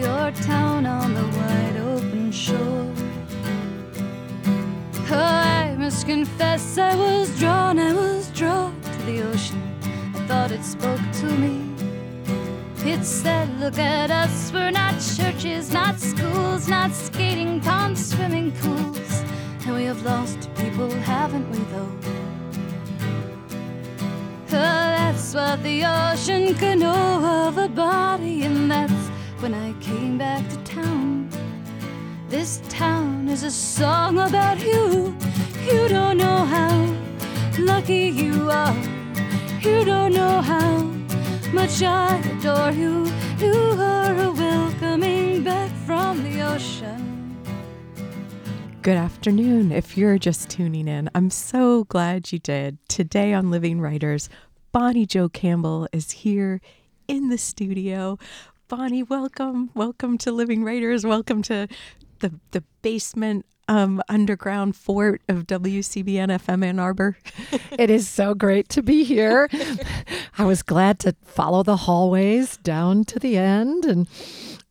your town on the wide open shore. Oh, I must confess, I was drawn, I was drawn to the ocean. I thought it spoke to me. It said, Look at us, we're not churches, not schools, not skating ponds, swimming pools. And we have lost people, haven't we, though? Oh, that's what the ocean could know of a body, and that's when I came back to town. This town is a song about you. You don't know how lucky you are. You don't know how much I adore you. You are a welcoming back from the ocean. Good afternoon. If you're just tuning in, I'm so glad you did. Today on Living Writers, Bonnie Jo Campbell is here in the studio. Bonnie, welcome. Welcome to Living Writers. Welcome to the, the basement um, underground fort of WCBN FM Ann Arbor. it is so great to be here. I was glad to follow the hallways down to the end and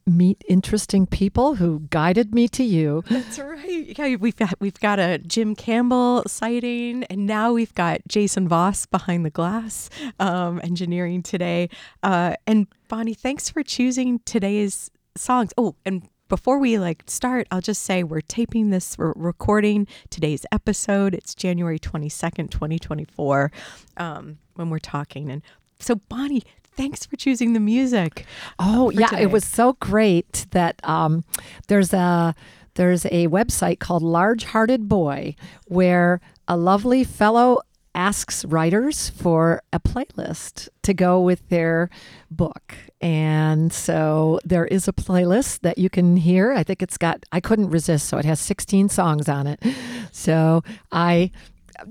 meet interesting people who guided me to you. That's right. Yeah, we've got we've got a Jim Campbell sighting, and now we've got Jason Voss behind the glass, um, engineering today. Uh, and Bonnie, thanks for choosing today's songs. Oh, and before we like start, I'll just say we're taping this, we're recording today's episode. It's January 22nd, 2024, um, when we're talking. And so, Bonnie, thanks for choosing the music. Oh, yeah, today. it was so great that um, there's a there's a website called Largehearted Boy where a lovely fellow asks writers for a playlist to go with their book. And so there is a playlist that you can hear. I think it's got, I couldn't resist, so it has 16 songs on it. So I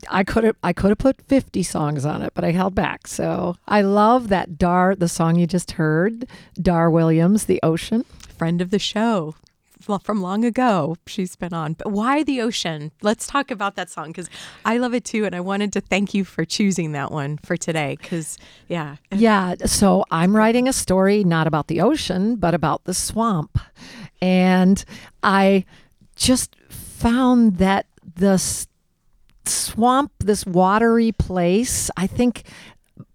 I could have I could have put 50 songs on it, but I held back. So I love that Dar the song you just heard, Dar Williams, The Ocean, friend of the show from long ago. She's been on. But why the ocean? Let's talk about that song because I love it too, and I wanted to thank you for choosing that one for today. Because yeah, yeah. So I'm writing a story not about the ocean, but about the swamp, and I just found that the swamp, this watery place, I think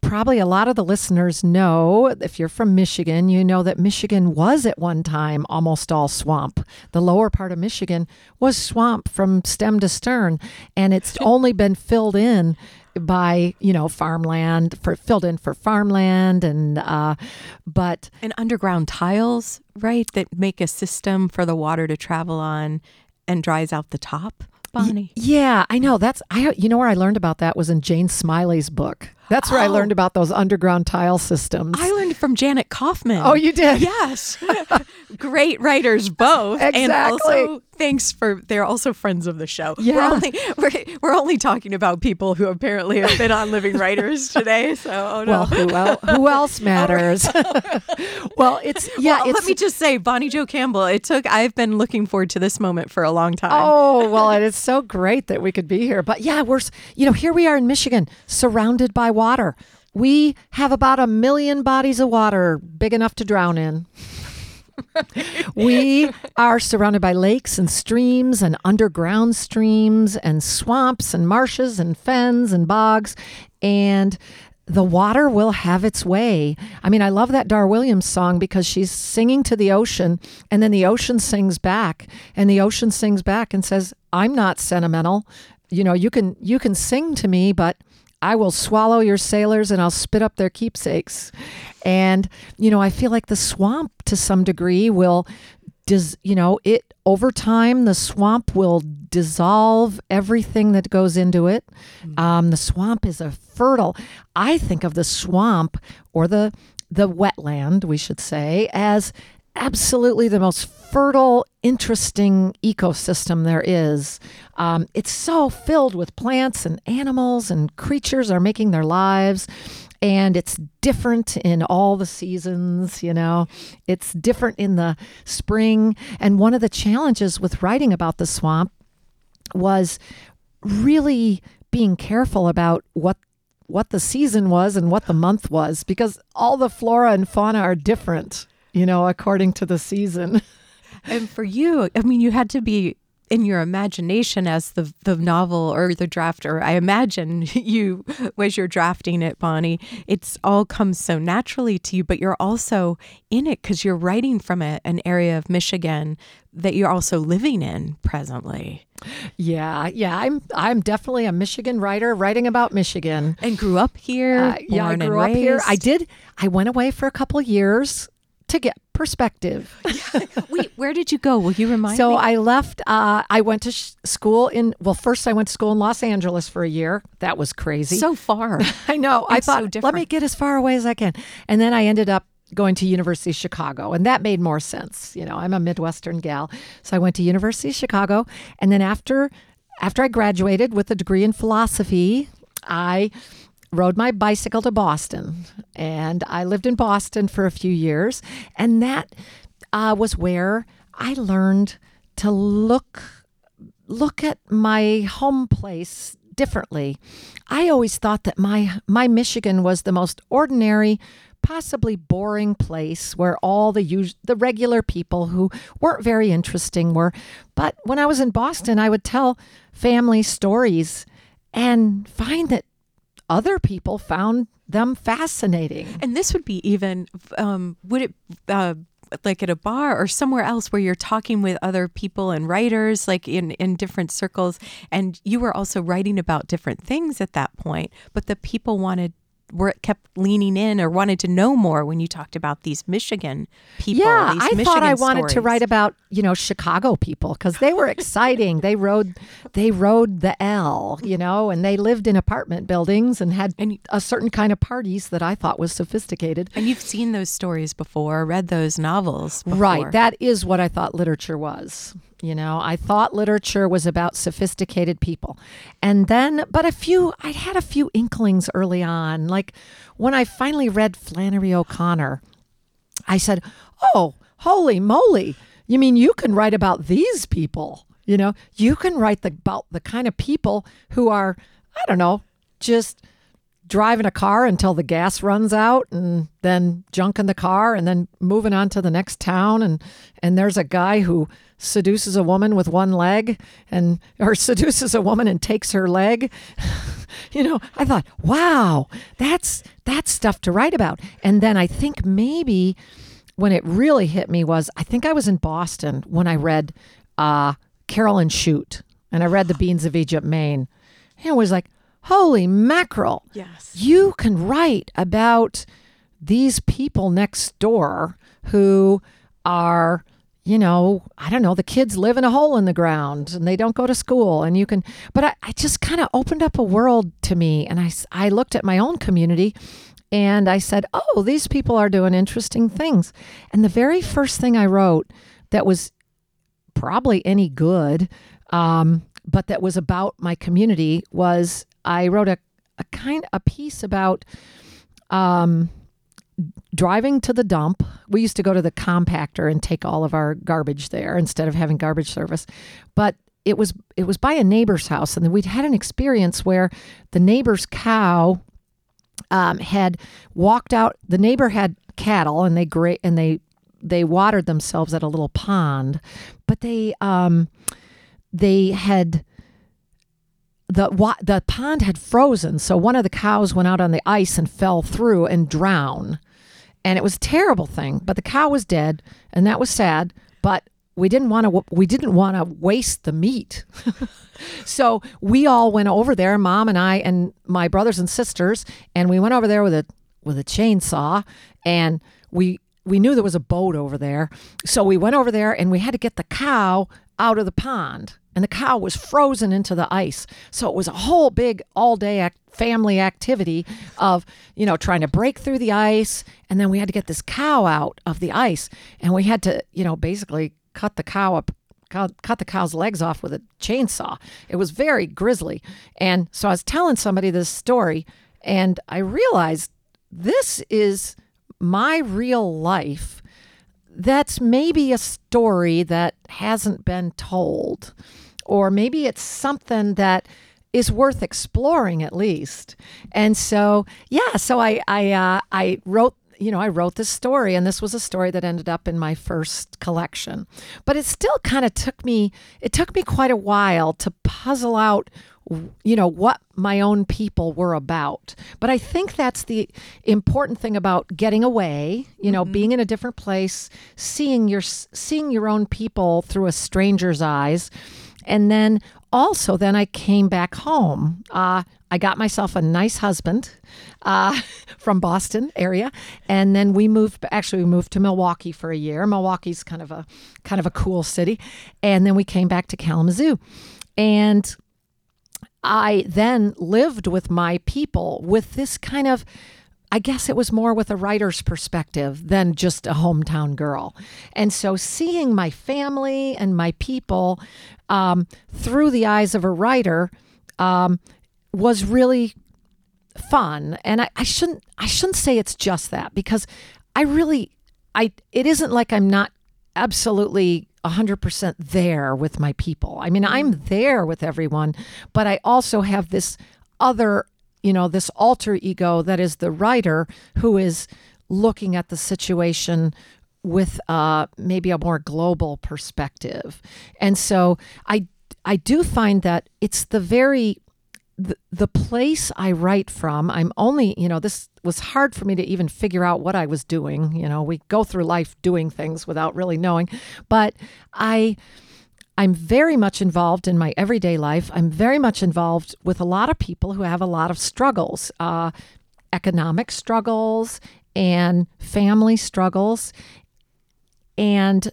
probably a lot of the listeners know, if you're from Michigan, you know that Michigan was at one time almost all swamp. The lower part of Michigan was swamp from stem to stern, and it's only been filled in by you know farmland for filled in for farmland and uh but and underground tiles right that make a system for the water to travel on and dries out the top Bonnie. Y- yeah, I know. That's I. You know where I learned about that was in Jane Smiley's book. That's where oh. I learned oh. about those underground tile systems. I learned from Janet Kauffman. Oh, you did? Yes. Great writers both. Exactly. And also thanks for they're also friends of the show. Yeah. We're only we're, we're only talking about people who apparently have been on Living Writers today. So oh no. Well, who, el- who else oh, matters? well, it's yeah, well, it's, let me just say Bonnie Jo Campbell, it took I've been looking forward to this moment for a long time. Oh, well, it is so great that we could be here. But yeah, we're you know, here we are in Michigan, surrounded by water. We have about a million bodies of water big enough to drown in. we are surrounded by lakes and streams and underground streams and swamps and marshes and fens and bogs. And the water will have its way. I mean, I love that Dar Williams song because she's singing to the ocean and then the ocean sings back and the ocean sings back and says, "I'm not sentimental. You know, you can you can sing to me, but I will swallow your sailors and I'll spit up their keepsakes. And, you know, I feel like the swamp to some degree will does you know it over time the swamp will dissolve everything that goes into it mm-hmm. um, the swamp is a fertile i think of the swamp or the the wetland we should say as absolutely the most fertile, interesting ecosystem there is. Um, it's so filled with plants and animals, and creatures are making their lives. And it's different in all the seasons, you know. It's different in the spring. And one of the challenges with writing about the swamp was really being careful about what what the season was and what the month was because all the flora and fauna are different you know, according to the season. And for you, I mean, you had to be in your imagination as the the novel or the drafter. I imagine you as you're drafting it, Bonnie. It's all comes so naturally to you, but you're also in it because you're writing from a, an area of Michigan that you're also living in presently. Yeah, yeah, I'm I'm definitely a Michigan writer, writing about Michigan. And grew up here. Uh, yeah, I grew up here. raised. I did. I went away for a couple of years to get perspective. Wait, where did you go? Will you remind so me? So I left. Uh, I went to sh- school in. Well, first I went to school in Los Angeles for a year. That was crazy. so far. I know. I It's so thought, let me get as far away as I can. And then I ended up going to University of Chicago, and that made more sense. You know, I'm a Midwestern gal, so I went to University of Chicago, and then after after I graduated with a degree in philosophy, I rode my bicycle to Boston, and I lived in Boston for a few years, and that uh, was where I learned to look look at my home place differently. I always thought that my my Michigan was the most ordinary, possibly boring place where all the us- the regular people who weren't very interesting were. But when I was in Boston, I would tell family stories and find that other people found them fascinating. And this would be even, um, would it, uh, like at a bar or somewhere else where you're talking with other people and writers, like in, in different circles, and you were also writing about different things at that point, but the people wanted, were kept leaning in or wanted to know more when you talked about these Michigan people. Yeah, I Michigan thought I wanted to write about you know Chicago people because they were exciting. they rode they rode the L, you know, and they lived in apartment buildings and had And- a certain kind of parties that I thought was sophisticated. And you've seen those stories before, read those novels before. Right, that is what I thought literature was. You know, I thought literature was about sophisticated people. And then, but a few, I'd had a few inklings early on. Like when I finally read Flannery O'Connor, I said, Oh, holy moly. You mean you can write about these people? You know, you can write the, about the kind of people who are, I don't know, just driving a car until the gas runs out and then junking the car and then moving on to the next town. And and there's a guy who seduces a woman with one leg and or seduces a woman and takes her leg. You know i thought wow that's that's stuff to write about. And then i think maybe when it really hit me was i think i was in boston when i read uh carolyn chute and i read the beans of egypt maine. And it was like holy mackerel Yes. you can write about these people next door who are you know i don't know the kids live in a hole in the ground and they don't go to school and you can but i, I just kind of opened up a world to me and I, I looked at my own community and i said oh these people are doing interesting things and the very first thing i wrote that was probably any good, um, but that was about my community was I wrote a, a kind a piece about um, driving to the dump. We used to go to the compactor and take all of our garbage there instead of having garbage service, but it was it was by a neighbor's house, and we'd had an experience where the neighbor's cow um, had walked out. The neighbor had cattle, and they gra- and they they watered themselves at a little pond, but they um, they had the wa- the pond had frozen, so one of the cows went out on the ice and fell through and drowned, and it was a terrible thing. But the cow was dead, and that was sad. But we didn't want to we didn't want to waste the meat. So we all went over there, mom and I and my brothers and sisters, and we went over there with a with a chainsaw and we we knew there was a boat over there. So we went over there and we had to get the cow out of the pond. And the cow was frozen into the ice. So it was a whole big all day ac- family activity of, you know, trying to break through the ice. And then we had to get this cow out of the ice. And we had to, you know, basically cut the cow up cut, cut the cow's legs off with a chainsaw. It was very grisly. And so I was telling somebody this story, and I realized this is my real life. That's maybe a story that hasn't been told, or maybe it's something that is worth exploring at least. And so, yeah, so I I uh, I wrote you know, I wrote this story, and this was a story that ended up in my first collection. But it still kind of took me, it took me quite a while to puzzle out, you know, what my own people were about. But I think that's the important thing about getting away, you know, being in a different place, seeing your seeing your own people through a stranger's eyes. And then also, then I came back home. Uh, I got myself a nice husband uh, from Boston area, and then we moved. Actually, we moved to Milwaukee for a year. Milwaukee's kind of a kind of a cool city, and then we came back to Kalamazoo, and I then lived with my people with this kind of I guess it was more with a writer's perspective than just a hometown girl. And so seeing my family and my people um, through the eyes of a writer um, was really fun. And I, I shouldn't I shouldn't say it's just that because I really I it isn't like I'm not absolutely 100% there with my people. I mean, I'm there with everyone, but I also have this other you know, this alter ego that is the writer who is looking at the situation with uh, maybe a more global perspective. And so I I do find that it's the very the, the place I write from, I'm only, you know, this was hard for me to even figure out what I was doing. You know, we go through life doing things without really knowing. But I I'm very much involved in my everyday life. I'm very much involved with a lot of people who have a lot of struggles, uh, economic struggles and family struggles. And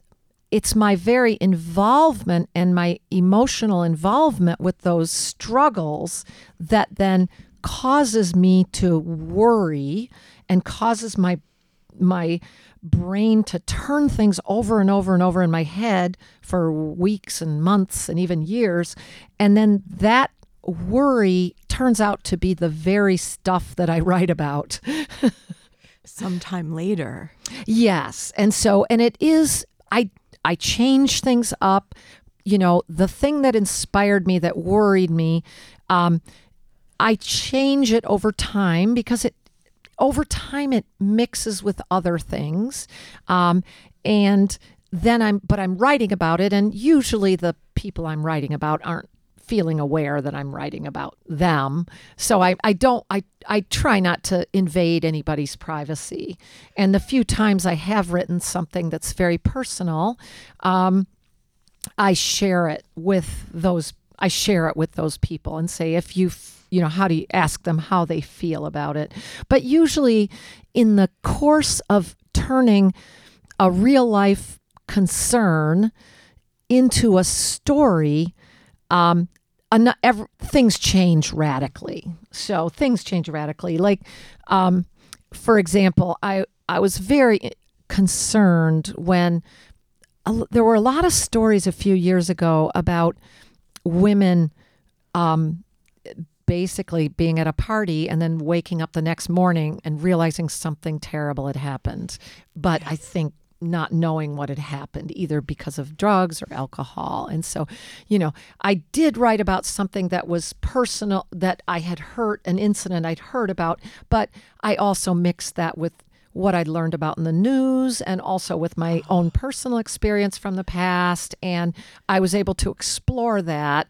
it's my very involvement and my emotional involvement with those struggles that then causes me to worry and causes my my brain to turn things over and over and over in my head for weeks and months and even years. And then that worry turns out to be the very stuff that I write about. Sometime later. Yes. And so, and it is, I, I change things up. You know, the thing that inspired me, that worried me, um, I change it over time because it over time it mixes with other things um, and then i'm but i'm writing about it and usually the people i'm writing about aren't feeling aware that i'm writing about them so i, I don't I, I try not to invade anybody's privacy and the few times i have written something that's very personal um, i share it with those i share it with those people and say if you you know, how do you ask them how they feel about it? But usually, in the course of turning a real life concern into a story, um, an- things change radically. So things change radically. Like, um, for example, I I was very concerned when a, there were a lot of stories a few years ago about women um, basically being at a party and then waking up the next morning and realizing something terrible had happened. But I think not knowing what had happened, either because of drugs or alcohol. And so, you know, I did write about something that was personal, that I had heard, an incident I'd heard about, but I also mixed that with what I'd learned about in the news and also with my own personal experience from the past. And I was able to explore that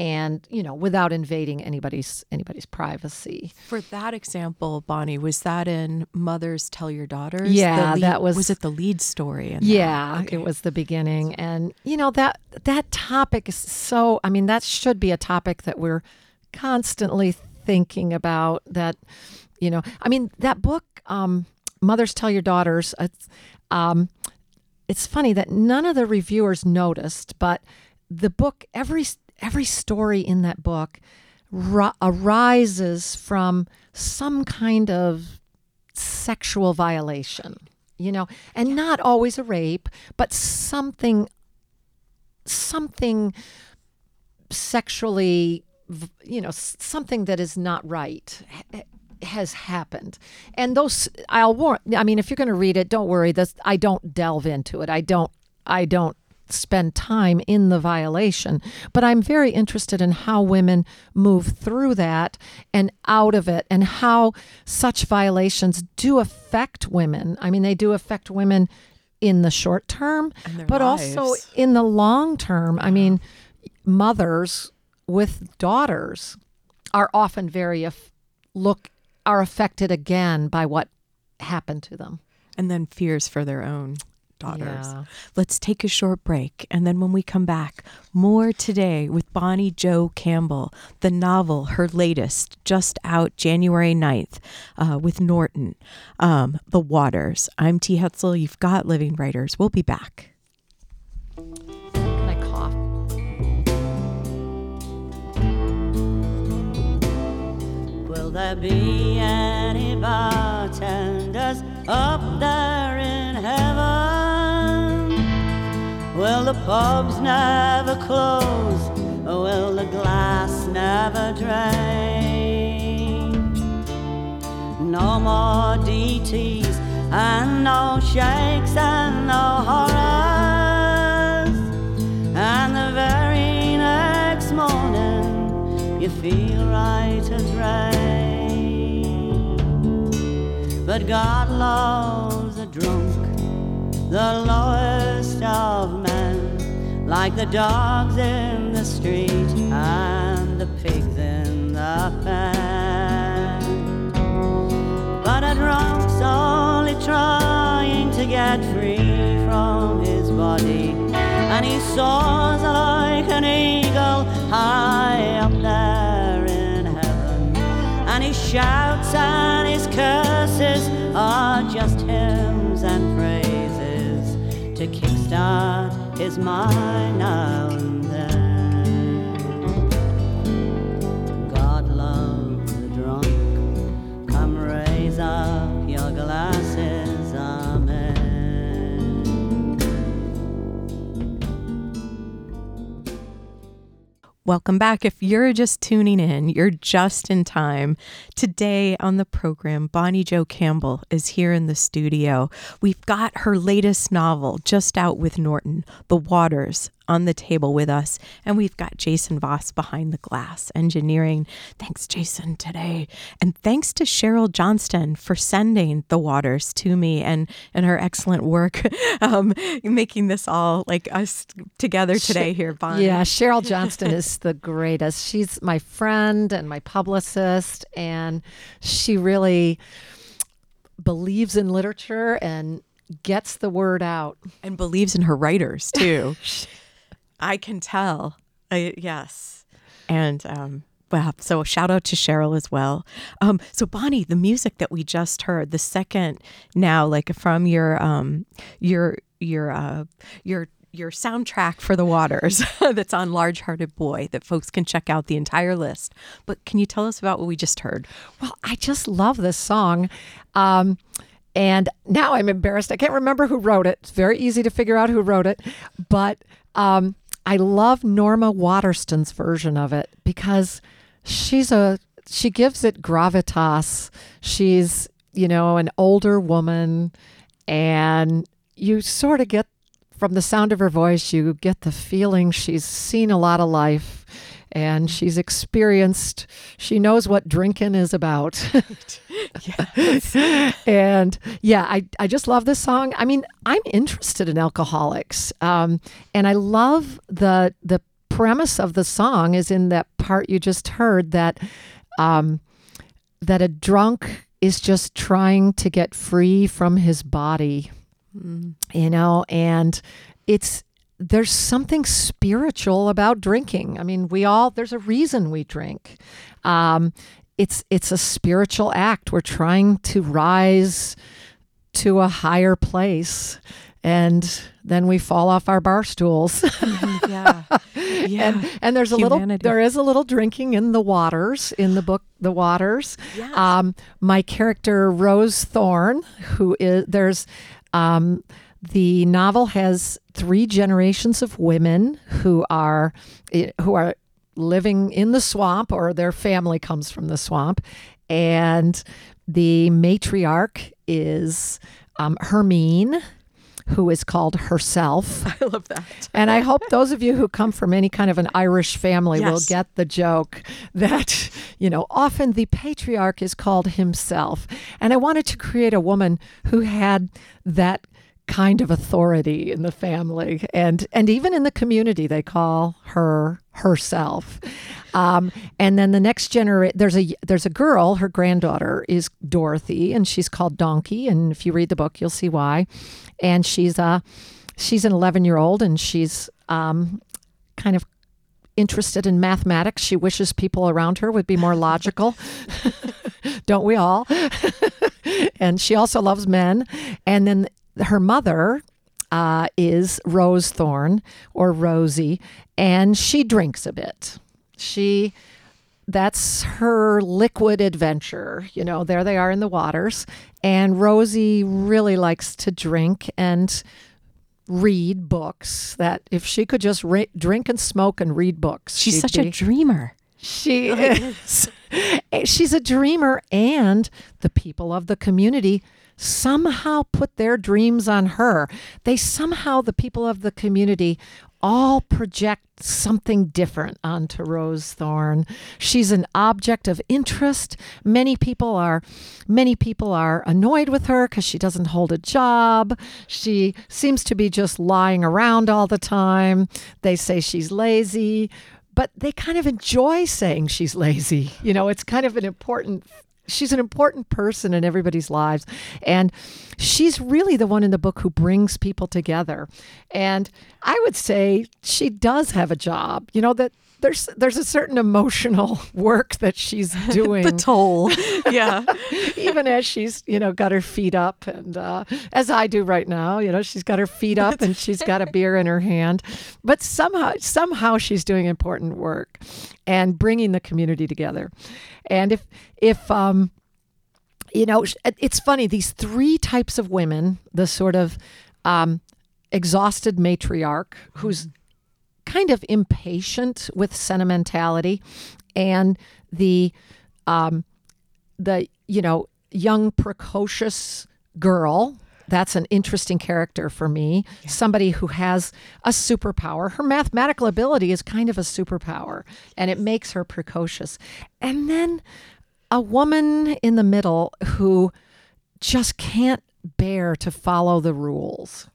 and you know without invading anybody's anybody's privacy. For that example bonnie was that in mothers tell your daughters? Yeah lead, that was was it the lead story yeah okay. it was the beginning. And you know that that topic is so i mean that should be a topic that we're constantly thinking about that you know i mean that book um, mothers tell your daughters it's, um, it's funny that none of the reviewers noticed but the book every every story in that book arises from some kind of sexual violation, you know, and not always a rape, but something, something sexually, you know, something that is not right has happened. And those, I'll warn, I mean, if you're going to read it, don't worry. This, I don't delve into it. I don't, I don't spend time in the violation. But I'm very interested in how women move through that and out of it and how such violations do affect women. I mean, they do affect women in the short term, but also in the long term. I mean, mothers with daughters are often very aff- look are affected again by what happened to them. and then fears for their own daughters. Yeah. Let's take a short break. And then when we come back, more today with Bonnie Jo Campbell, the novel, her latest, just out January 9th uh, with Norton, um, The Waters. I'm T. Hetzel. You've got Living Writers. We'll be back. Can I cough? Will there be any bartenders up there in heaven? Will the pubs never close? Or will the glass never drain? No more DTs and no shakes and no horrors. And the very next morning, you feel right as rain. But God loves a drunk, the lowest of men, like the dogs in the street and the pigs in the pen. But a drunk's only trying to get free from his body. And he soars like an eagle high up there in heaven. And he shouts and his curses are just hymns and praises to kickstart his mine. Now Welcome back. If you're just tuning in, you're just in time. Today on the program, Bonnie Jo Campbell is here in the studio. We've got her latest novel just out with Norton, The Waters, on the table with us. And we've got Jason Voss behind the glass, engineering. Thanks, Jason, today. And thanks to Cheryl Johnston for sending The Waters to me and, and her excellent work um, making this all like us together today here, Bonnie. Yeah, Cheryl Johnston is the greatest. She's my friend and my publicist, and she really believes in literature and gets the word out. and believes in her writers too. I can tell. I, yes, and um, well, so shout out to Cheryl as well. Um, so Bonnie, the music that we just heard, the second now, like from your um, your your uh, your your soundtrack for the waters that's on largehearted boy that folks can check out the entire list but can you tell us about what we just heard Well, I just love this song. Um, and now I'm embarrassed. I can't remember who wrote it. It's very easy to figure out who wrote it. But um, I love Norma Waterson's version of it because she's a she gives it gravitas. She's, you know, an older woman and you sort of get from the sound of her voice, you get the feeling she's seen a lot of life and she's experienced, she knows what drinking is about. and yeah, I, I just love this song. I mean, I'm interested in alcoholics. Um, and I love the, the premise of the song is in that part you just heard that, um, that a drunk is just trying to get free from his body you know and it's there's something spiritual about drinking. I mean we all there's a reason we drink. Um it's it's a spiritual act. We're trying to rise to a higher place and then we fall off our bar stools. Yeah yeah. And and there's a little there is a little drinking in the waters in the book the waters. Yes. um my character rose thorn who is there's um the novel has three generations of women who are who are living in the swamp or their family comes from the swamp and the matriarch is um, Hermine who is called herself. I love that. And I hope those of you who come from any kind of an Irish family will get the joke that, you know, often the patriarch is called himself. And I wanted to create a woman who had that kind of authority in the family. And and even in the community they call her herself. Um, and then the next generation there's a there's a girl her granddaughter is dorothy and she's called donkey. And if you read the book you'll see why. And she's a she's an 11 year old and she's um, kind of interested in mathematics. She wishes people around her would be more logical. Don't we all? And she also loves men. And then her mother uh, is Rose Thorn or Rosie, and she drinks a bit. She that's her liquid adventure. You know, there they are in the waters, and Rosie really likes to drink and read books. That if she could just re- drink and smoke and read books, She's such be- a dreamer. she is. She's a dreamer, and the people of the community somehow put their dreams on her. They somehow, the people of the community, all project something different onto Rose Thorn. She's an object of interest. Many people are many people are annoyed with her cuz she doesn't hold a job. She seems to be just lying around all the time. They say she's lazy but they kind of enjoy saying she's lazy. You know, it's kind of an important she's an important person in everybody's lives and she's really the one in the book who brings people together. And I would say she does have a job. You know that there's there's a certain emotional work that she's doing The toll. yeah. even as she's you know got her feet up and uh, as i do right now you know she's got her feet up and she's got a beer in her hand but somehow somehow she's doing important work and bringing the community together and if if um you know it's funny these three types of women the sort of um exhausted matriarch who's kind of impatient with sentimentality and the um the you know young precocious girl that's an interesting character for me somebody who has a superpower. Her mathematical ability is kind of a superpower and it makes her precocious. And then a woman in the middle who just can't bear to follow the rules.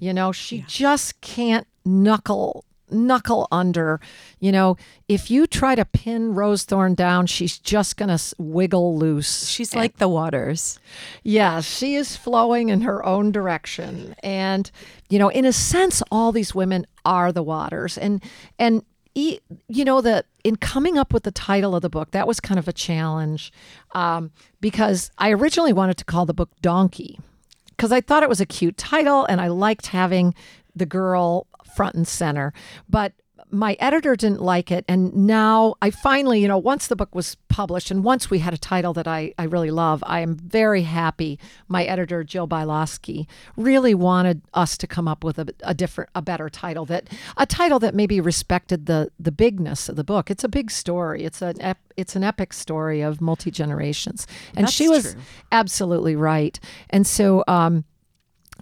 You know she just can't knuckle knuckle under you know if you try to pin rose thorn down she's just gonna wiggle loose She's like the waters. yeah, she is flowing in her own direction. And, you know, in a sense, all these women are the waters. And, and, you know, the in coming up with the title of the book, that was kind of a challenge um, because I originally wanted to call the book Donkey because I thought it was a cute title and I liked having the girl front and center. But my editor didn't like it. And now I finally, you know, once the book was published and once we had a title that I, I really love, I am very happy. My editor, Jill Bialosky, really wanted us to come up with a, a different, a better title that, a title that maybe respected the, the bigness of the book. It's a big story. It's an, ep, it's an epic story of multi generations. And she was true. absolutely right. And so, um,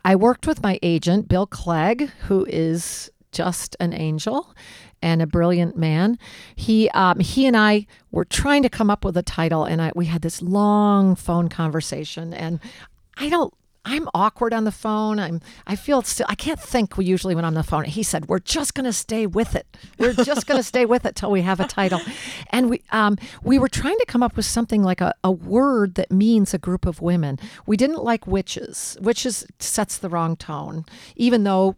I worked with my agent, Bill Clegg, who is just an angel and a brilliant man. He um, he and I were trying to come up with a title, and I, we had this long phone conversation. And I don't. I'm awkward on the phone. I'm. I feel. Still, I can't think we usually when I'm on the phone. He said, "We're just going to stay with it. We're just going to stay with it till we have a title." And we um we were trying to come up with something like a, a word that means a group of women. We didn't like witches. Witches sets the wrong tone, even though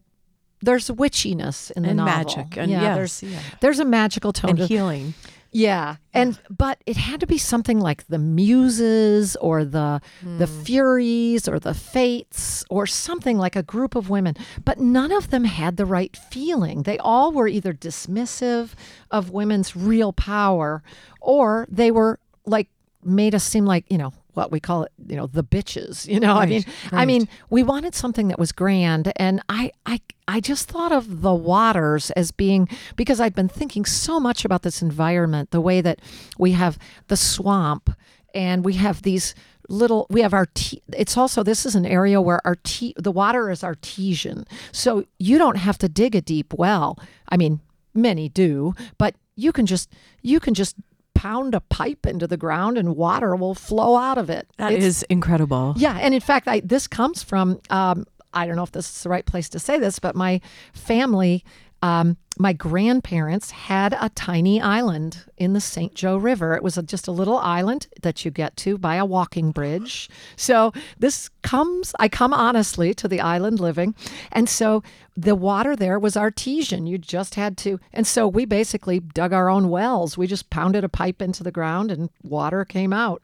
there's witchiness in the And novel. magic, and yeah, yes, there's yeah. there's a magical tone And to healing. Yeah. And but it had to be something like the muses or the the hmm. furies or the fates or something like a group of women. But none of them had the right feeling. They all were either dismissive of women's real power or they were like made us seem like, you know, what we call it, you know, the bitches. You know, I Right, mean, I mean, we wanted something that was grand, and I, I, I just thought of the waters as being because I'd been thinking so much about this environment, the way that we have the swamp, and we have these little we have our tea. it's also this is an area where our tea the water is artesian so you don't have to dig a deep well i mean many do but you can just you can just pound a pipe into the ground and water will flow out of it. That is It's- incredible. Yeah and in fact I, this comes from um, i don't know if this is the right place to say this but my family um, my grandparents had a tiny island in the St. Joe River. It was a, just a little island that you get to by a walking bridge. So this comes, I come honestly to the island living. And so the water there was artesian. You just had to, and so we basically dug our own wells. We just pounded a pipe into the ground and water came out.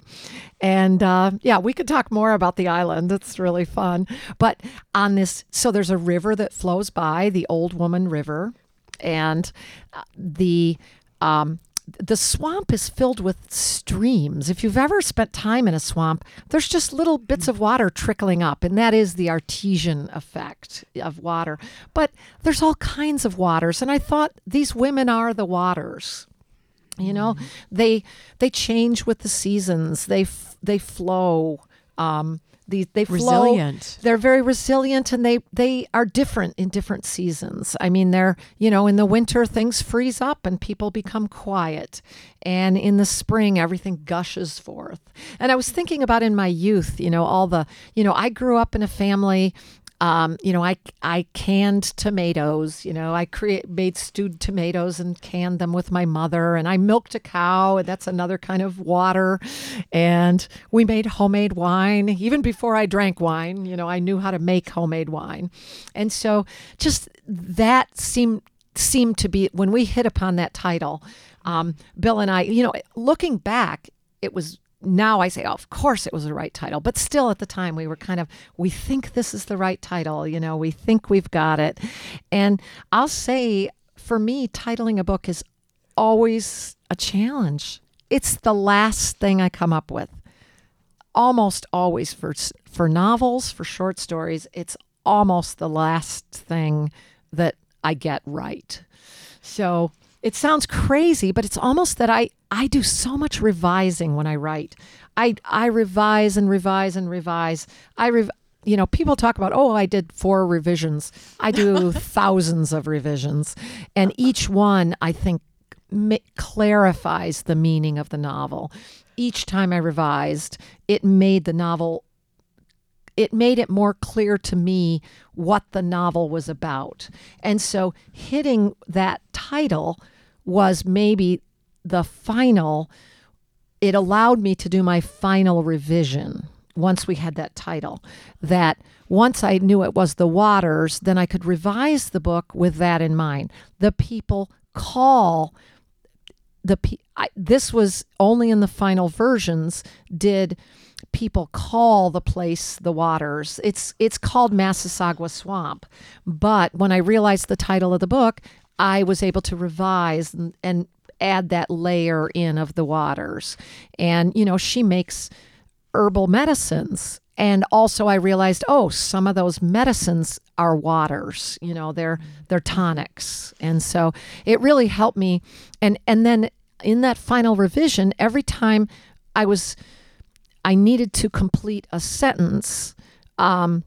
And uh, yeah, we could talk more about the island. It's really fun. But on this, so there's a river that flows by, the Old Woman River and uh, the um, the swamp is filled with streams. If you've ever spent time in a swamp, there's just little bits of water trickling up, and that is the artesian effect of water. But there's all kinds of waters, and I thought these women are the waters. You know, they they change with the seasons. They f- they flow. Um, they, they flow. Resilient. They're very resilient and they they are different in different seasons. I mean, they're, you know, in the winter things freeze up and people become quiet. And in the spring everything gushes forth. And I was thinking about in my youth, you know, all the, you know, I grew up in a family um, you know, I I canned tomatoes. You know, I create made stewed tomatoes and canned them with my mother, and I milked a cow, and that's another kind of water. And we made homemade wine even before I drank wine. You know, I knew how to make homemade wine, and so just that seemed seemed to be when we hit upon that title. Um, Bill and I, you know, looking back, it was now I say, oh, of course it was the right title. But still at the time, we were kind of, we think this is the right title. You know, we think we've got it. And I'll say, for me, titling a book is always a challenge. It's the last thing I come up with. Almost always for for novels, for short stories, it's almost the last thing that I get right. So it sounds crazy, but it's almost that I I do so much revising when I write. I I revise and revise and revise. I rev, you know, people talk about, "Oh, I did four revisions." I do thousands of revisions, and each one I think ma- clarifies the meaning of the novel. Each time I revised, it made the novel it made it more clear to me what the novel was about. And so hitting that title was maybe the final, it allowed me to do my final revision once we had that title. That once I knew it was The Waters, then I could revise the book with that in mind. The people call the I, this was only in the final versions did people call the place the waters. It's it's called Massasauga Swamp. But when I realized the title of the book I was able to revise and, and add that layer in of the waters. And you know she makes herbal medicines. And also I realized oh some of those medicines are waters you know they're they're tonics. And so it really helped me. And and then in that final revision every time I was I needed to complete a sentence um,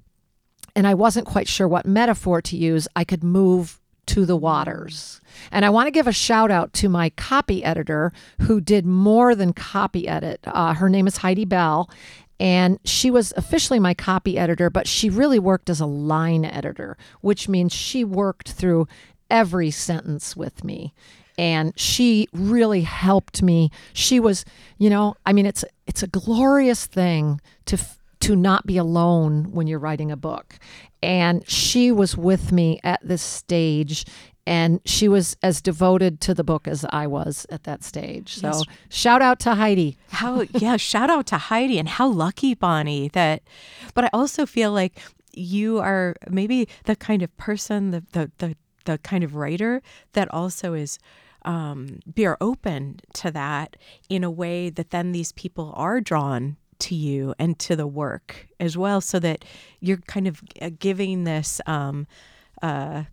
and I wasn't quite sure what metaphor to use I could move to the waters and I want to give a shout out to my copy editor who did more than copy edit. Uh, her name is Heidi Bell, and she was officially my copy editor, but she really worked as a line editor, which means she worked through every sentence with me. And she really helped me. She was, you know, I mean, it's it's a glorious thing to to not be alone when you're writing a book. And she was with me at this stage and she was as devoted to the book as I was at that stage. So Yes. shout out to Heidi. How yeah, shout out to Heidi and how lucky Bonnie that but I also feel like you are maybe the kind of person, the the the, the kind of writer that also is um beer open to that in a way that then these people are drawn to you and to the work as well so that you're kind of uh, giving this um uh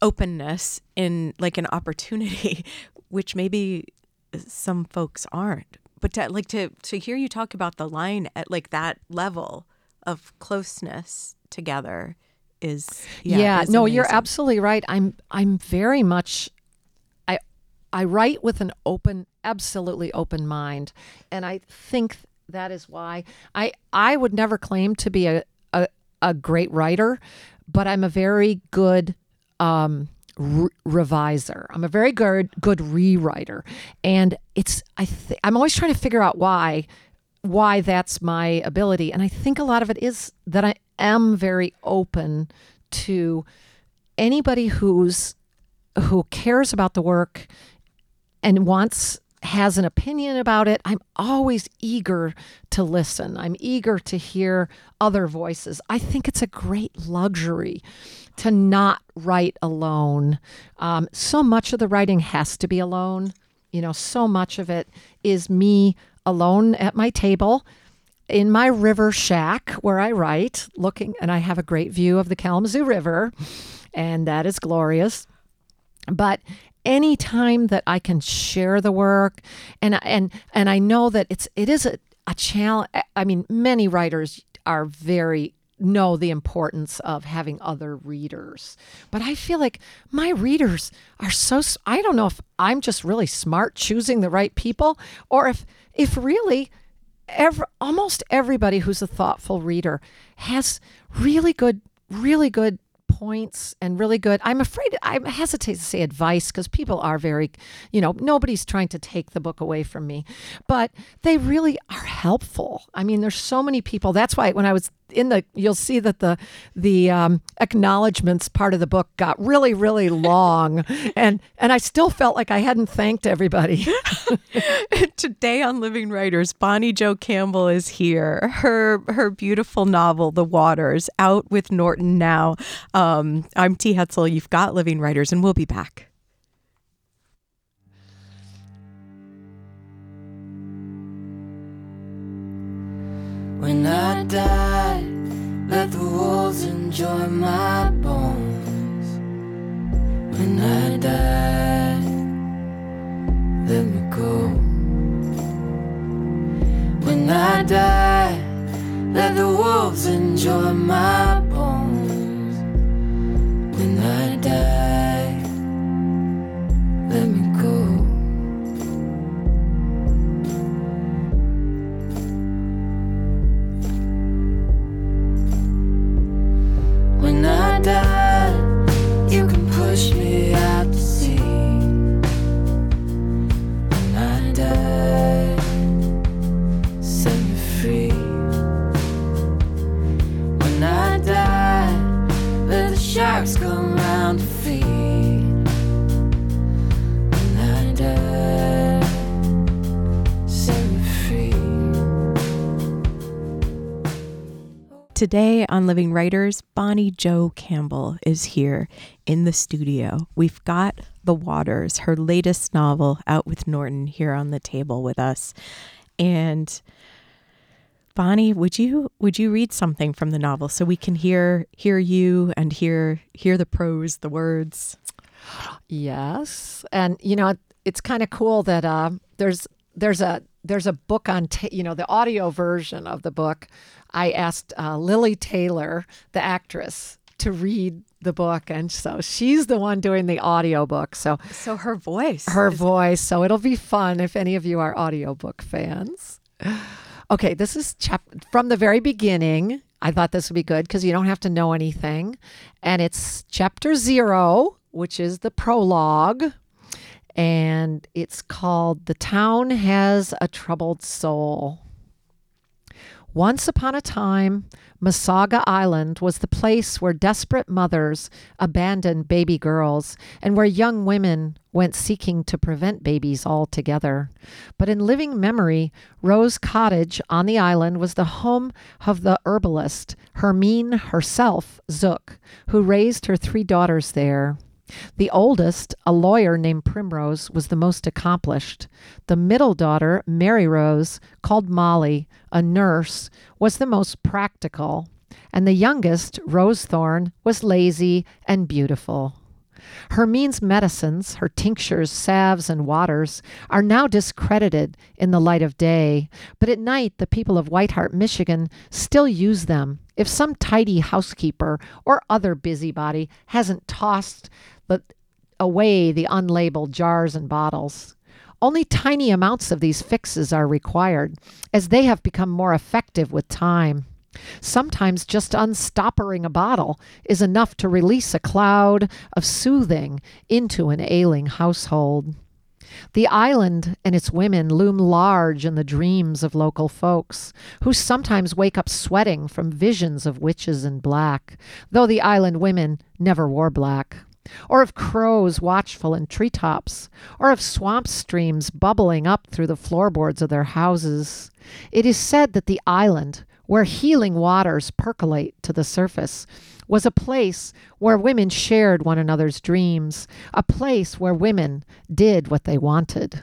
openness in like an opportunity which maybe some folks aren't. But to, like to to hear you talk about the line at like that level of closeness together is yeah, is no you're absolutely right. I'm i'm very much i i write with an open absolutely open mind. And i think that is why i i would never claim to be a a, a great writer but i'm a very good um re- reviser. I'm a very good good rewriter. And it's i th- i'm always trying to figure out why why that's my ability. And I think a lot of it is that I am very open to anybody who's who cares about the work and wants has an opinion about it. I'm always eager to listen. I'm eager to hear other voices. I think it's a great luxury to not write alone. Um, so much of the writing has to be alone. You know, so much of it is me alone at my table in my river shack where I write, looking, and I have a great view of the Kalamazoo River, and that is glorious. But any time that I can share the work, and and and I know that it's it is a, a challenge. I mean, many writers are very know the importance of having other readers. But I feel like my readers are so I don't know if I'm just really smart choosing the right people or if if really every, almost everybody who's a thoughtful reader has really good really good points and really good i'm afraid i hesitate to say advice because people are very you know nobody's trying to take the book away from me but they really are helpful. I mean there's so many people that's why when i was in the you'll see that the the um, acknowledgments part of the book got really really long and and i still felt like i hadn't thanked everybody Today on Living Writers, Bonnie Jo Campbell is here. Her her beautiful novel, The Waters, out with Norton now. Um, I'm T. Hetzel. You've got Living Writers, and we'll be back. When I die, let the wolves enjoy my bones. When I die, let me go. When I die, let the wolves enjoy my bones. When I die, let me go. Today on Living Writers, Bonnie Jo Campbell is here in the studio. We've got The Waters, her latest novel, out with Norton here on the table with us. And Bonnie, would you would you read something from the novel so we can hear hear you and hear hear the prose, the words? Yes, and you know it's kind of cool that uh, there's there's a there's a book on ta- you know the audio version of the book. I asked uh, Lili Taylor, the actress, to read the book, and so she's the one doing the audio book. So So her voice. her voice. So it'll be fun if any of you are audiobook fans. Okay, this is chap- from the very beginning. I thought this would be good because you don't have to know anything. And it's chapter zero, which is the prologue. And it's called The Town Has a Troubled Soul. Once upon a time, Mshkiki Island was the place where desperate mothers abandoned baby girls and where young women went seeking to prevent babies altogether. But in living memory, Rose Cottage on the island was the home of the herbalist, Hermine herself, Zook, who raised her three daughters there. The oldest, a lawyer named Primrose, was the most accomplished. The middle daughter, Mary Rose, called Molly, a nurse, was the most practical. And the youngest, Rose Thorn, was lazy and beautiful. Hermine's medicines, her tinctures, salves, and waters, are now discredited in the light of day, but at night the people of Whiteheart, Michigan still use them if some tidy housekeeper or other busybody hasn't tossed the, away the unlabeled jars and bottles. Only tiny amounts of these fixes are required, as they have become more effective with time. Sometimes just unstoppering a bottle is enough to release a cloud of soothing into an ailing household. The island and its women loom large in the dreams of local folks, who sometimes wake up sweating from visions of witches in black, though the island women never wore black or of crows watchful in treetops, or of swamp streams bubbling up through the floorboards of their houses. It is said that the island, where healing waters percolate to the surface, was a place where women shared one another's dreams, a place where women did what they wanted.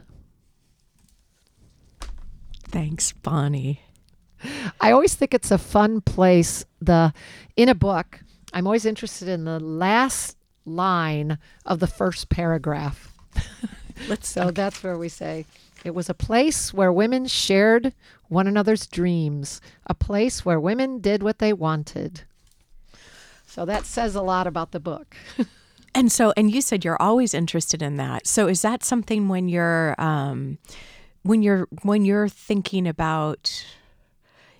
Thanks, Bonnie. I always think it's a fun place. The in a book, I'm always interested in the last line of the first paragraph. Let's So okay. that's where we say it was a place where women shared one another's dreams, a place where women did what they wanted. So that says a lot about the book. And so, and you said you're always interested in that. So, is that something when you're, um, when you're, when you're thinking about,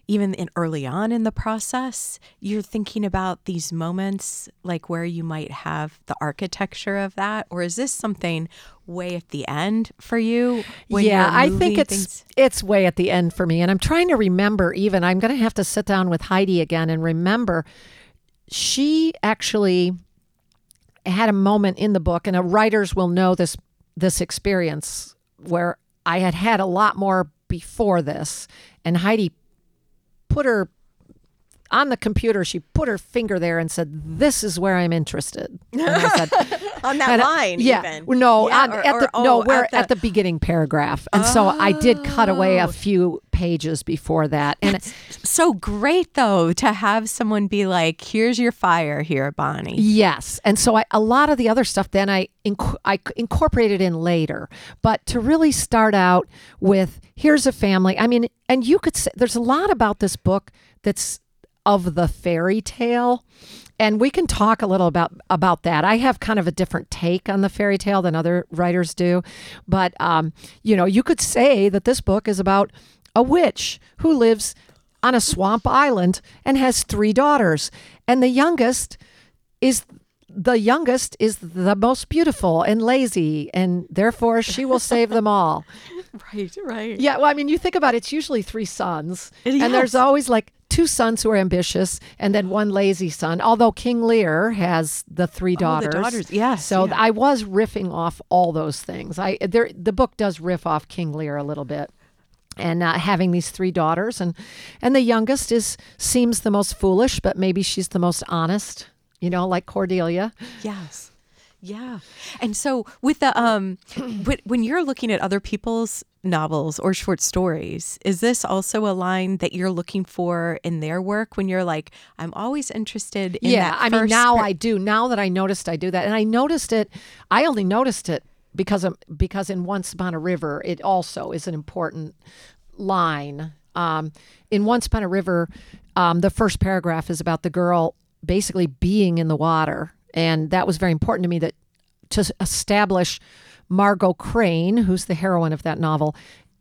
even in early on in the process, you're thinking about these moments, like where you might have the architecture of that, or is this something way at the end for you? yeah, I think it's things? it's way at the end for me, and I'm trying to remember. Even I'm going to have to sit down with Heidi again and remember. She actually had a moment in the book, and writers will know this this experience where I had had a lot more before this, and Heidi put her on the computer. She put her finger there and said, "This is where I'm interested." And I said, on that and line, yeah, even. no, Yeah, on, or- at or- the oh, no, we're at at the- the beginning paragraph, and so I did cut away a Oh. few pages before that, and it's so great though to have someone be like, "Here's your fire here, Bonnie." Yes, and so I, a lot of the other stuff then I inc- I incorporated in later, but to really start out with here's a family. I mean, and you could say there's a lot about this book that's of the fairy tale. And we can talk a little about about that. I have kind of a different take on the fairy tale than other writers do, but um, you know, you could say that this book is about a witch who lives on a swamp island and has three daughters, and the youngest is the youngest is the most beautiful and lazy, and therefore she will save them all. Right, right. Yeah, well, I mean, you think about it, it's usually three sons, and there's always like two sons who are ambitious, and then one lazy son. Although King Lear has the three Oh, the daughters, daughters, yes, So yeah. I was riffing off all those things. I there the book does riff off King Lear a little bit and uh, having these three daughters and and the youngest is seems the most foolish but maybe she's the most honest you know like cordelia Yes. Yeah. And so with the um when- you're looking at other people's novels or short stories, is this also a line that you're looking for in their work when you're like I'm always interested in yeah that i mean now per- i do. Now that i noticed i do that. And i noticed it i only noticed it because of because in once upon a river it also is an important line. Um, in once upon a river um, the first paragraph is about the girl basically being in the water and that was very important to me that to establish margo crane who's the heroine of that novel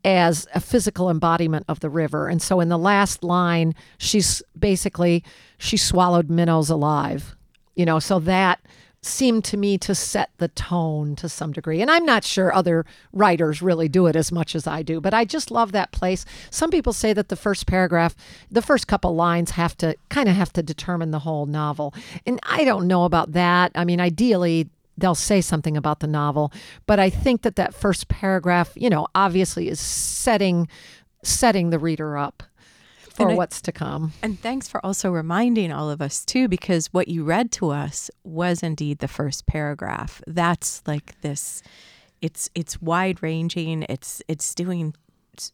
as a physical embodiment of the river. And so in the last line she's basically she swallowed minnows alive you know so that seemed to me to set the tone to some degree. And i'm not sure other writers really do it as much as i do but i just love that place. Some people say that the first paragraph the first couple lines have to kind of have to determine the whole novel. And i don't know about that. I mean ideally they'll say something about the novel but i think that that first paragraph you know obviously is setting setting the reader up for I- what's to come And thanks for also reminding all of us too, because what you read to us was indeed the first paragraph. That's like this. It's it's wide ranging. It's it's doing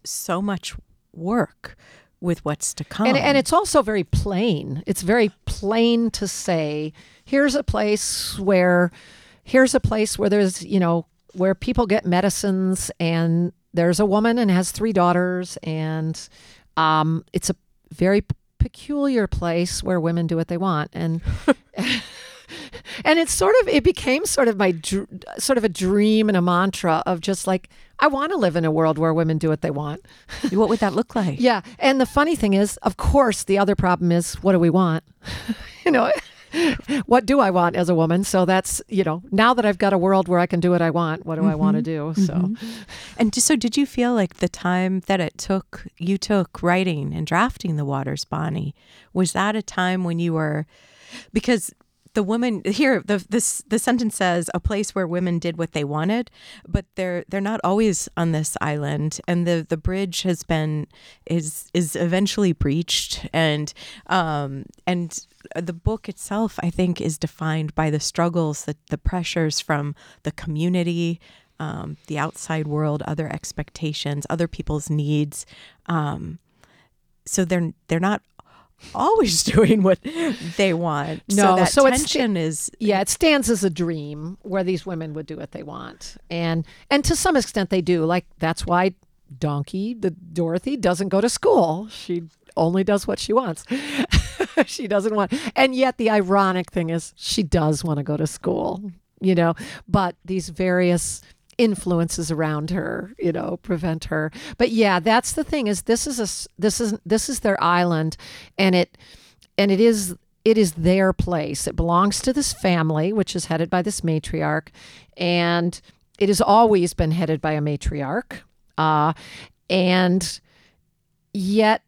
so much work with what's to come. And, and it's also very plain. It's very plain to say, here's a place where here's a place where there's, you know, where people get medicines and there's a woman and has three daughters and um, it's a very p- peculiar place where women do what they want and and it's sort of it became sort of my dr- sort of a dream and a mantra of just like I want to live in a world where women do what they want. what would that look like? Yeah, and the funny thing is, of course, the other problem is what do we want? you know, what do I want as a woman? So that's, you know, now that I've got a world where I can do what I want, what do I want to do? So And d- so, did you feel like the time that it took, you took writing and drafting the Waters Bonnie, was that a time when you were, because the woman here, the this the sentence says a place where women did what they wanted, but they're they're not always on this island, and the the bridge has been is is eventually breached, and um and the book itself, I think, is defined by the struggles, the the pressures from the community um, the outside world, other expectations, other people's needs. Um, so they're they're not always doing what they want. No, so that so tension is yeah, it stands as a dream where these women would do what they want, and and to some extent they do. Like that's why Donkey, the Dorothy, doesn't go to school. She only does what she wants. she doesn't want, and yet the ironic thing is she does want to go to school. You know, but these various influences around her you know prevent her but yeah that's the thing is this is a this is this is their island and it and it is it is their place it belongs to this family which is headed by this matriarch and it has always been headed by a matriarch uh, and yet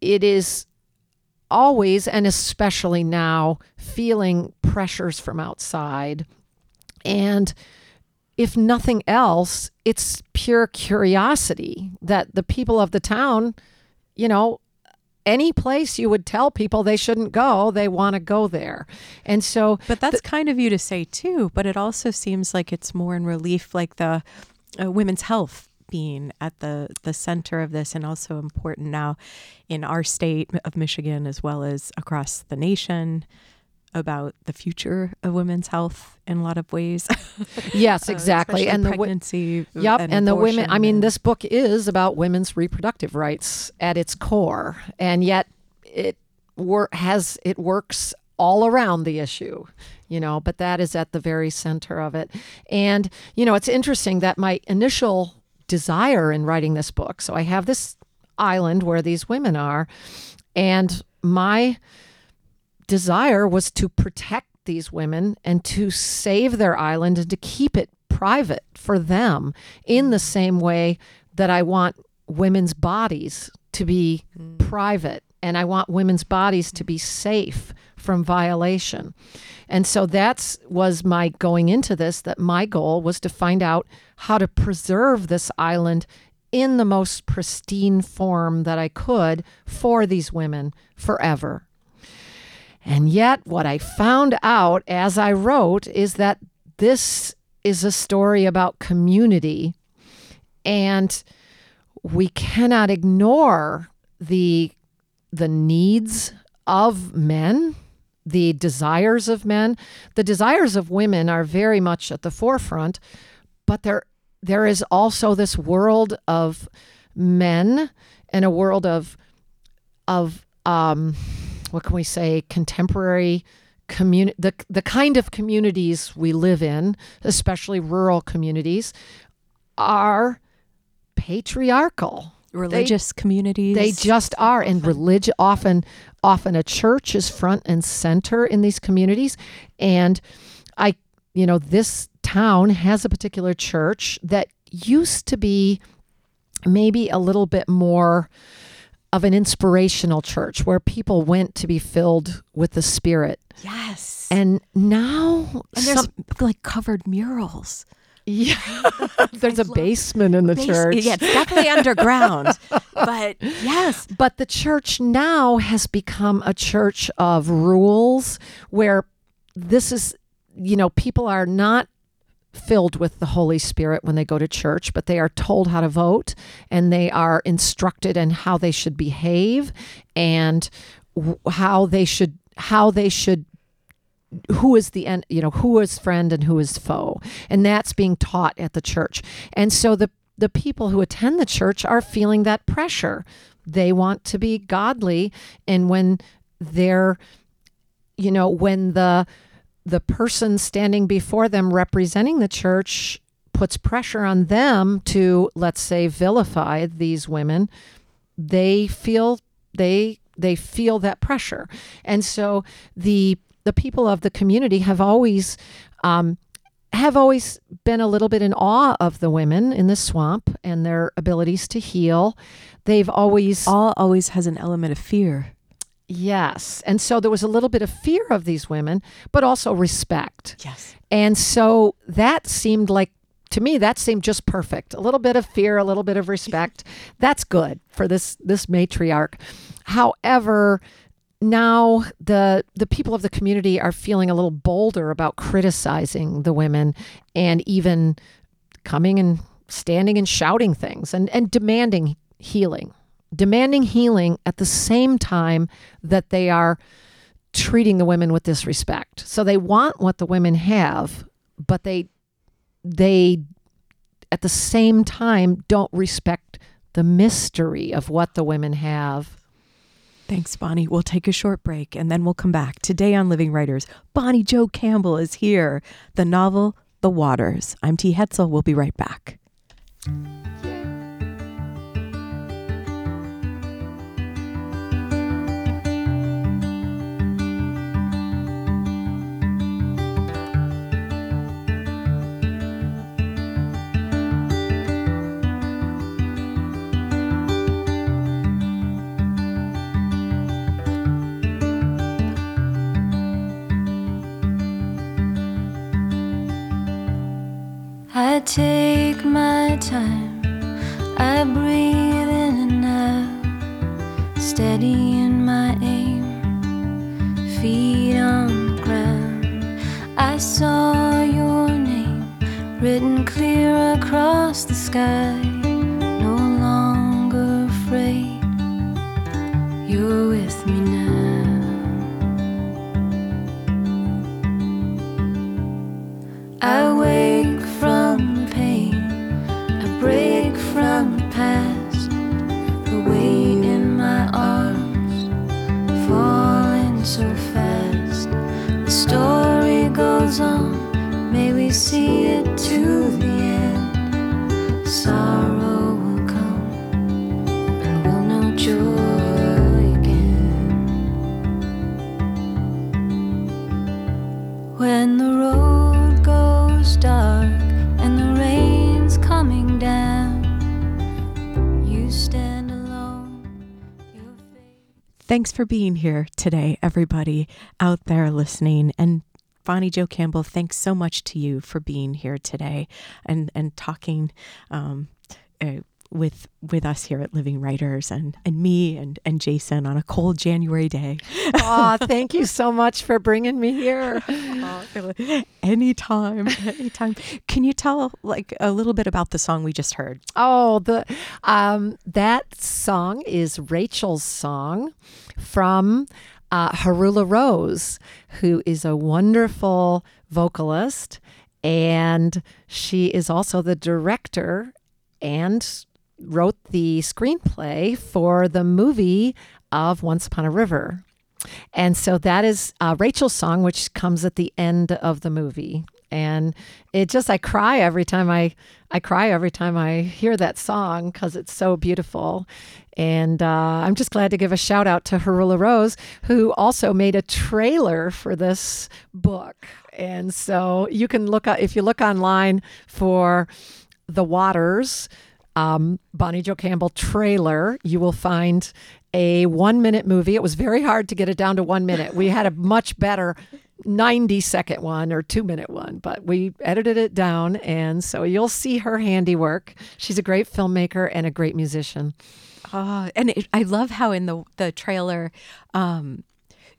it is always and especially now feeling pressures from outside and if nothing else, it's pure curiosity that the people of the town, you know, any place you would tell people they shouldn't go, they want to go there. And so, But that's kind of you to say too. But it also seems like it's more in relief, like the uh, women's health being at the the center of this, and also important now in our state of Michigan as well as across the nation about the future of women's health in a lot of ways. yes, Uh, exactly. especially and the pregnancy. Yep, and, the women. I mean, and- this book is about women's reproductive rights at its core, and yet it wor- has it works all around the issue, you know. But that is at the very center of it, and you know, it's interesting that my initial desire in writing this book. So I have this island where these women are, and my desire was to protect these women and to save their island and to keep it private for them in the same way that I want women's bodies to be mm. private and I want women's bodies to be safe from violation. And so that's was my going into this that my goal was to find out how to preserve this island in the most pristine form that I could for these women forever. And yet, what I found out as I wrote is that this is a story about community, and we cannot ignore the the needs of men, the desires of men. The desires of women are very much at the forefront, but there there is also this world of men and a world of of um, what can we say contemporary community the, the kind of communities we live in especially rural communities are patriarchal religious communities. they just are and religion often often a church is front and center in these communities and i you know this town has a particular church that used to be maybe a little bit more of an inspirational church where people went to be filled with the spirit yes. and now And there's some- like covered murals. Yeah, there's a basement in the church. Yeah, it's definitely underground. But yes, But the church now has become a church of rules where this is, you know, people are not filled with the Holy Spirit when they go to church, but they are told how to vote and they are instructed in how they should behave and w- how they should how they should who is the end you know who is friend and who is foe. And that's being taught at the church. And so the the people who attend the church are feeling that pressure. They want to be godly. And when they're you know when the the person standing before them representing the church puts pressure on them to let's say vilify these women they feel they they feel that pressure. And so the the people of the community have always um, have always been a little bit in awe of the women in the swamp and their abilities to heal they've always All always has an element of fear. yes and so there was a little bit of fear of these women but also respect Yes. and so that seemed like to me that seemed just perfect. A little bit of fear, a little bit of respect. That's good for this this matriarch. However, now the the people of the community are feeling a little bolder about criticizing the women and even coming and standing and shouting things and, and demanding healing. Demanding healing at the same time that they are treating the women with disrespect. So they want what the women have, but they they at the same time don't respect the mystery of what the women have. Thanks, Bonnie. We'll take a short break and then we'll come back. Today on Living Writers, Bonnie Jo Campbell is here. The novel, The Waters. I'm T. Hetzel. We'll be right back. I take my time, I breathe in and out, steady in my aim, feet on the ground. I saw your name written clear across the sky, for being here today, everybody out there listening. And Bonnie Jo Campbell, thanks so much to you for being here today and and talking um, uh, with with us here at Living Writers and and me and and Jason on a cold January day. Aw, thank you so much for bringing me here. anytime, anytime. Can you tell like a little bit about the song we just heard? Oh, the um, that song is Rachel's song from uh, Haroula Rose, who is a wonderful vocalist, and she is also the director and wrote the screenplay for the movie of Once Upon a River. And so that is uh, Rachel's song, which comes at the end of the movie. And it just, I cry every time I, I cry every time I hear that song because it's so beautiful. And uh, I'm just glad to give a shout out to Haroula Rose, who also made a trailer for this book. And so you can look, up- if you look online for The Waters, um, Bonnie Jo Campbell trailer, you will find a one minute movie. It was very hard to get it down to one minute. We had a much better 90 second one or two minute one, but we edited it down. And so you'll see her handiwork. She's a great filmmaker and a great musician. Ah, and it, I love how in the the trailer, um,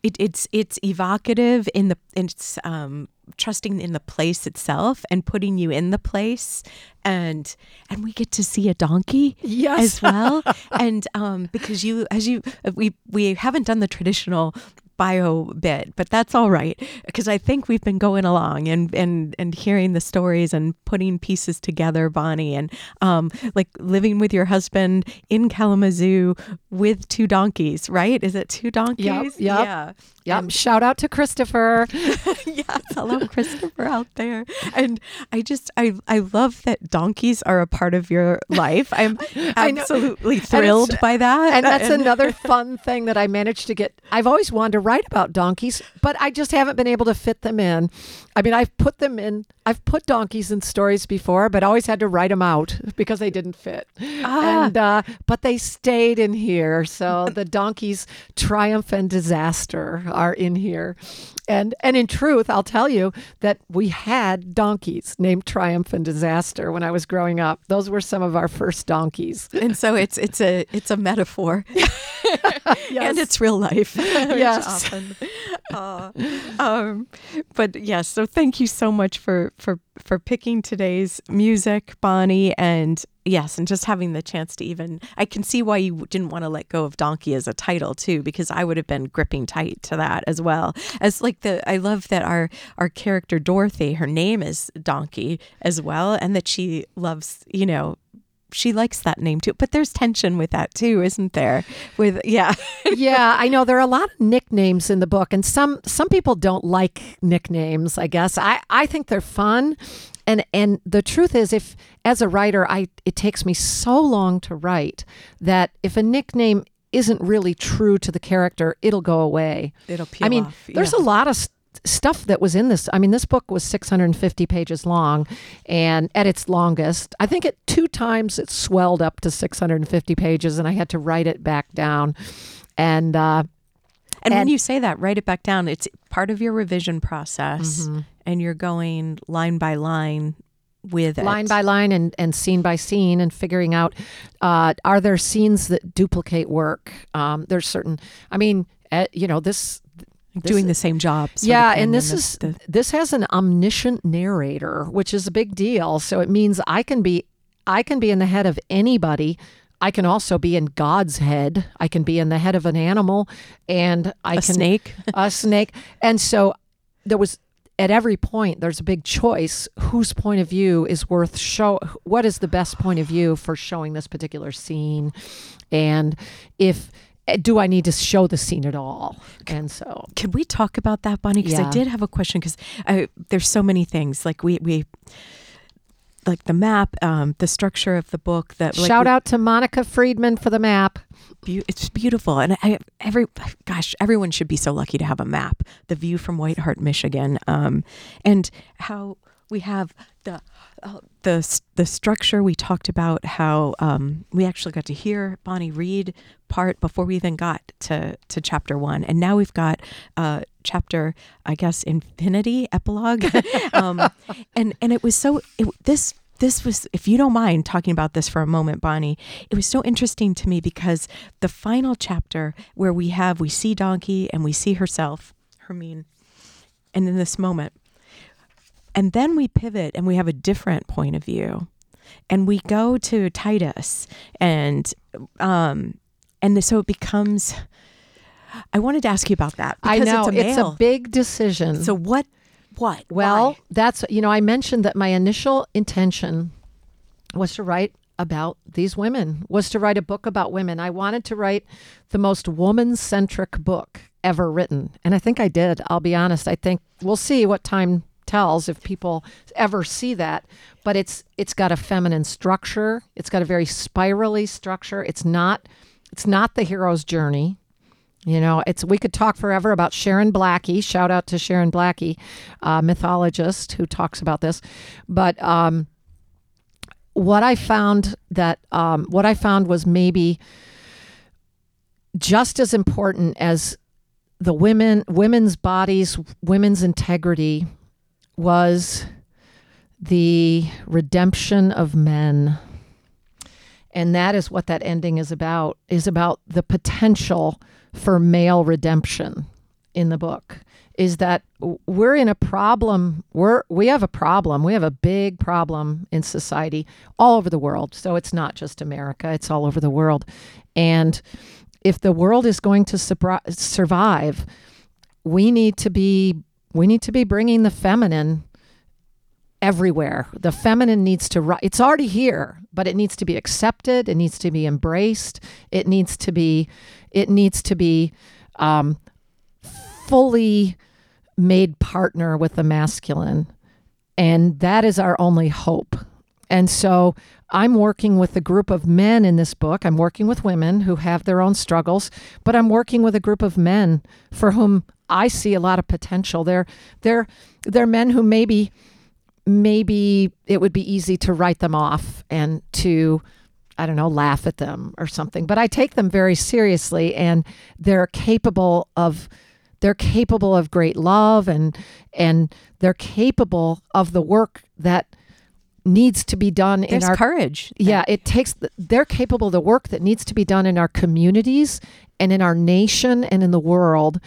it, it's it's evocative in the it's um, trusting in the place itself and putting you in the place, and and we get to see a donkey Yes. as well, and um, because you as you we we haven't done the traditional. Bio bit, but that's all right because I think we've been going along and and and hearing the stories and putting pieces together, Bonnie, and um, like living with your husband in Kalamazoo with two donkeys, right? Is it two donkeys? yep. Yeah. Yep. Shout out to Christopher. yes, hello Christopher out there. And I just I I love that donkeys are a part of your life. I'm absolutely thrilled by that. and that's another fun thing that I managed to get. I've always wanted to write about donkeys, but I just haven't been able to fit them in. I mean, I've put them in. I've put donkeys in stories before, but always had to write them out because they didn't fit. Ah. And uh, but they stayed in here, so the donkeys' triumph and disaster are in here. And and in truth, I'll tell you that we had donkeys named Triumph and Disaster when I was growing up. Those were some of our first donkeys. and so it's it's a it's a metaphor and it's real life Yes. often, uh, um, but yes so thank you so much for for for picking today's music bonnie and yes and just having the chance to even i can see why you didn't want to let go of donkey as a title too because i would have been gripping tight to that as well as like the i love that our our character dorothy her name is donkey as well and that she loves you know she likes that name too. But there's tension with that too, isn't there? With yeah. yeah, I know there are a lot of nicknames in the book, and some some people don't like nicknames. I guess I I think they're fun, and and the truth is, if as a writer, I it takes me so long to write that if a nickname isn't really true to the character, it'll go away. It'll peel I mean, off, there's yeah. a lot of st- stuff that was in this. I mean, this book was 650 pages long, and at its longest, I think at two times it swelled up to 650 pages, and I had to write it back down. And uh, And, when you say that, write it back down. It's part of your revision process, Mm-hmm. And you're going line by line with it. line by line and, and scene by scene and figuring out uh, are there scenes that duplicate work um, there's certain i mean uh, you know this doing the same job. yeah and this is the- this has an omniscient narrator which is a big deal so it means i can be i can be in the head of anybody i can also be in god's head i can be in the head of an animal and i a can snake. a snake. And so there was at every point there's a big choice whose point of view is worth show what is the best point of view for showing this particular scene and if do I need to show the scene at all? And so Can we talk about that, Bonnie? Because I did have a question. Because uh, there's so many things. Like we we like the map, um, the structure of the book. That like, shout out to Monica Friedman for the map. it's beautiful and I, every gosh everyone should be so lucky to have a map the view from Whiteheart michigan um, and how we have the uh, the the structure. We talked about how um, we actually got to hear bonnie read part before we even got to to chapter one. And now we've got uh, chapter i guess infinity epilogue. Um, and and it was so it, this this was if you don't mind talking about this for a moment bonnie it was so interesting to me because the final chapter where we have we see donkey and we see herself hermine and in this moment and then we pivot and we have a different point of view and we go to titus and um and so it becomes i wanted to ask you about that I because know it's a it's a big decision. so what what Well, Why? that's you know I mentioned that my initial intention was to write about these women, was to write a book about women. I wanted to write the most woman-centric book ever written, and I think I did. I'll be honest. I think we'll see what time if people ever see that but it's it's got a feminine structure it's got a very spirally structure it's not it's not the hero's journey you know, it's we could talk forever about Sharon Blackie. Shout out to Sharon Blackie, uh, mythologist who talks about this. But um, what I found that um, what I found was maybe just as important as the women, women's bodies, women's integrity was the redemption of men. And that is what that ending is about is about the potential for male redemption in the book is that we're in a problem we're we have a problem we have a big problem in society all over the world. So it's not just america it's all over the world. And if the world is going to survive we need to be we need to be bringing the feminine everywhere. The feminine needs to ri- it's already here, but it needs to be accepted, it needs to be embraced, it needs to be it needs to be um, fully made partner with the masculine. And that is our only hope. And so I'm working with a group of men in this book. I'm working with women who have their own struggles, but I'm working with a group of men for whom I see a lot of potential. They're they're they're men who maybe maybe it would be easy to write them off and to I don't know, laugh at them or something. But I take them very seriously and they're capable of they're capable of great love and and they're capable of the work that needs to be done There's in our courage. yeah it takes they're capable of the work that needs to be done in our communities and in our nation and in the world.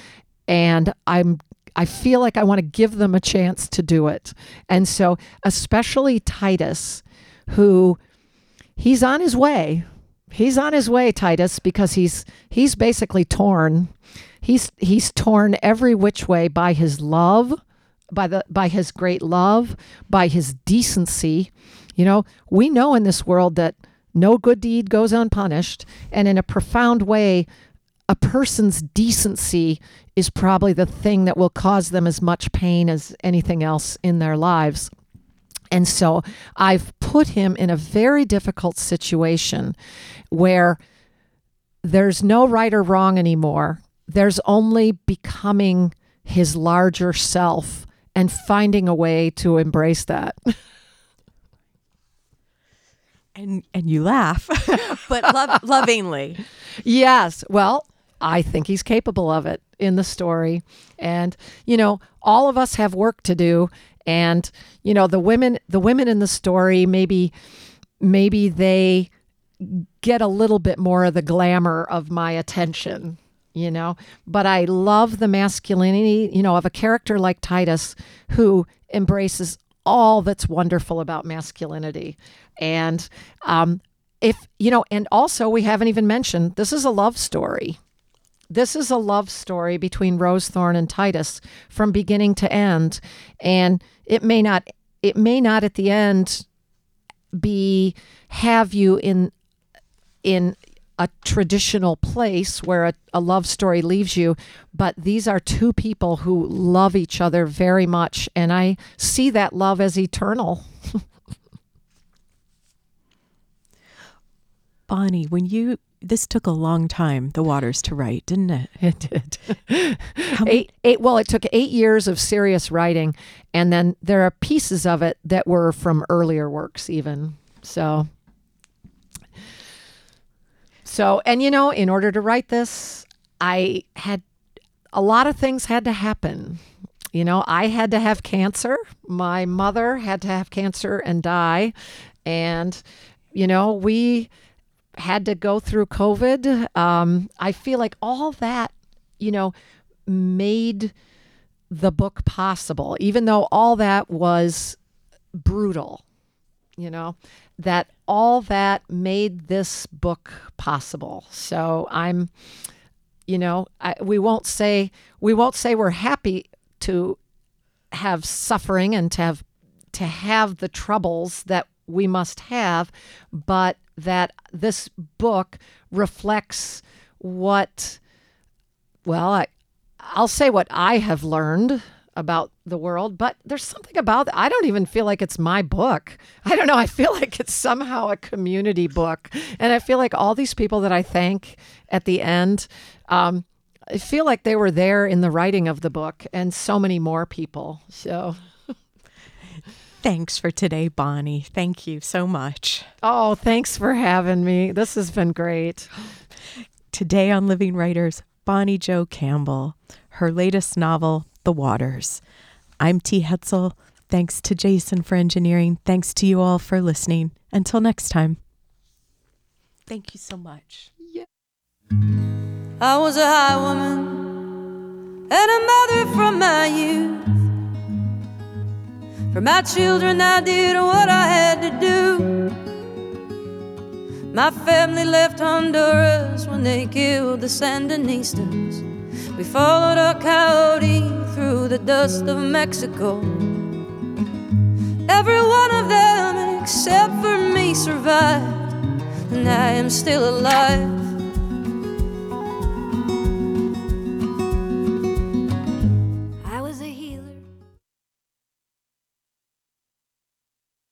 And i'm i feel like i want to give them a chance to do it. And so especially titus who he's on his way. He's on his way titus because he's he's basically torn. He's he's torn every which way by his love by the by his great love by his decency. You know we know in this world that no good deed goes unpunished and in a profound way a person's decency is probably the thing that will cause them as much pain as anything else in their lives. And so I've put him in a very difficult situation where there's no right or wrong anymore. There's only becoming his larger self and finding a way to embrace that. And and you laugh, but love, lovingly. yes. Well, I think he's capable of it in the story. And, you know, all of us have work to do. And, you know, the women the women in the story maybe maybe they get a little bit more of the glamour of my attention, you know. But I love the masculinity, you know, of a character like Titus who embraces all that's wonderful about masculinity. And um if you know, and also we haven't even mentioned this is a love story. This is a love story between Rose Thorn and Titus from beginning to end. And it may not it may not at the end be have you in in a traditional place where a, a love story leaves you, but these are two people who love each other very much. And I see that love as eternal. Bonnie, when you this took a long time, the waters to write, didn't it? It did. How eight, eight, well, it took eight years of serious writing, and then there are pieces of it that were from earlier works, even. So, so, and you know, in order to write this, I had a lot of things had to happen. You know, I had to have cancer. My mother had to have cancer and die. And, you know, we had to go through COVID. Um, I feel like all that, you know, made the book possible, even though all that was brutal, you know, that all that made this book possible. So I'm, you know, I, we won't say we won't say we're happy to have suffering and to have to have the troubles that we must have, but that this book reflects what well, I I'll say what I have learned about the world, but there's something about I don't even feel like it's my book. I don't know. I feel like it's somehow a community book, and I feel like all these people that I thank at the end, um, I feel like they were there in the writing of the book, and so many more people. So, Thanks for today, Bonnie. Thank you so much. oh, thanks for having me. This has been great. Today on Living Writers, Bonnie Jo Campbell, her latest novel, The Waters. I'm T. Hetzel. Thanks to Jason for engineering. Thanks to you all for listening. Until next time. Thank you so much. Yeah. I was a high woman and a mother from my youth. For my children, I did what I had to do. My family left Honduras when they killed the Sandinistas. We followed a coyote through the dust of Mexico. Every one of them, except for me, survived, and I am still alive.